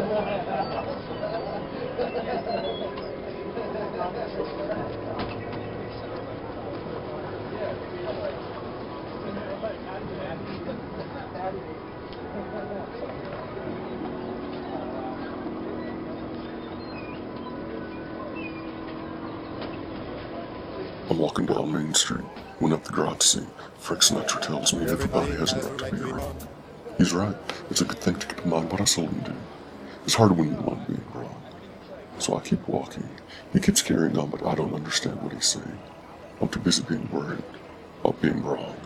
I'm walking down Main Street when up the garage scene, Frank Sinatra tells me everybody has a right to be around. He's right. It's a good thing to keep in mind what I sold seldom do. It's hard when you want being wrong. So I keep walking. He keeps carrying on, but I don't understand what he's saying. I'm too busy being worried about being wrong.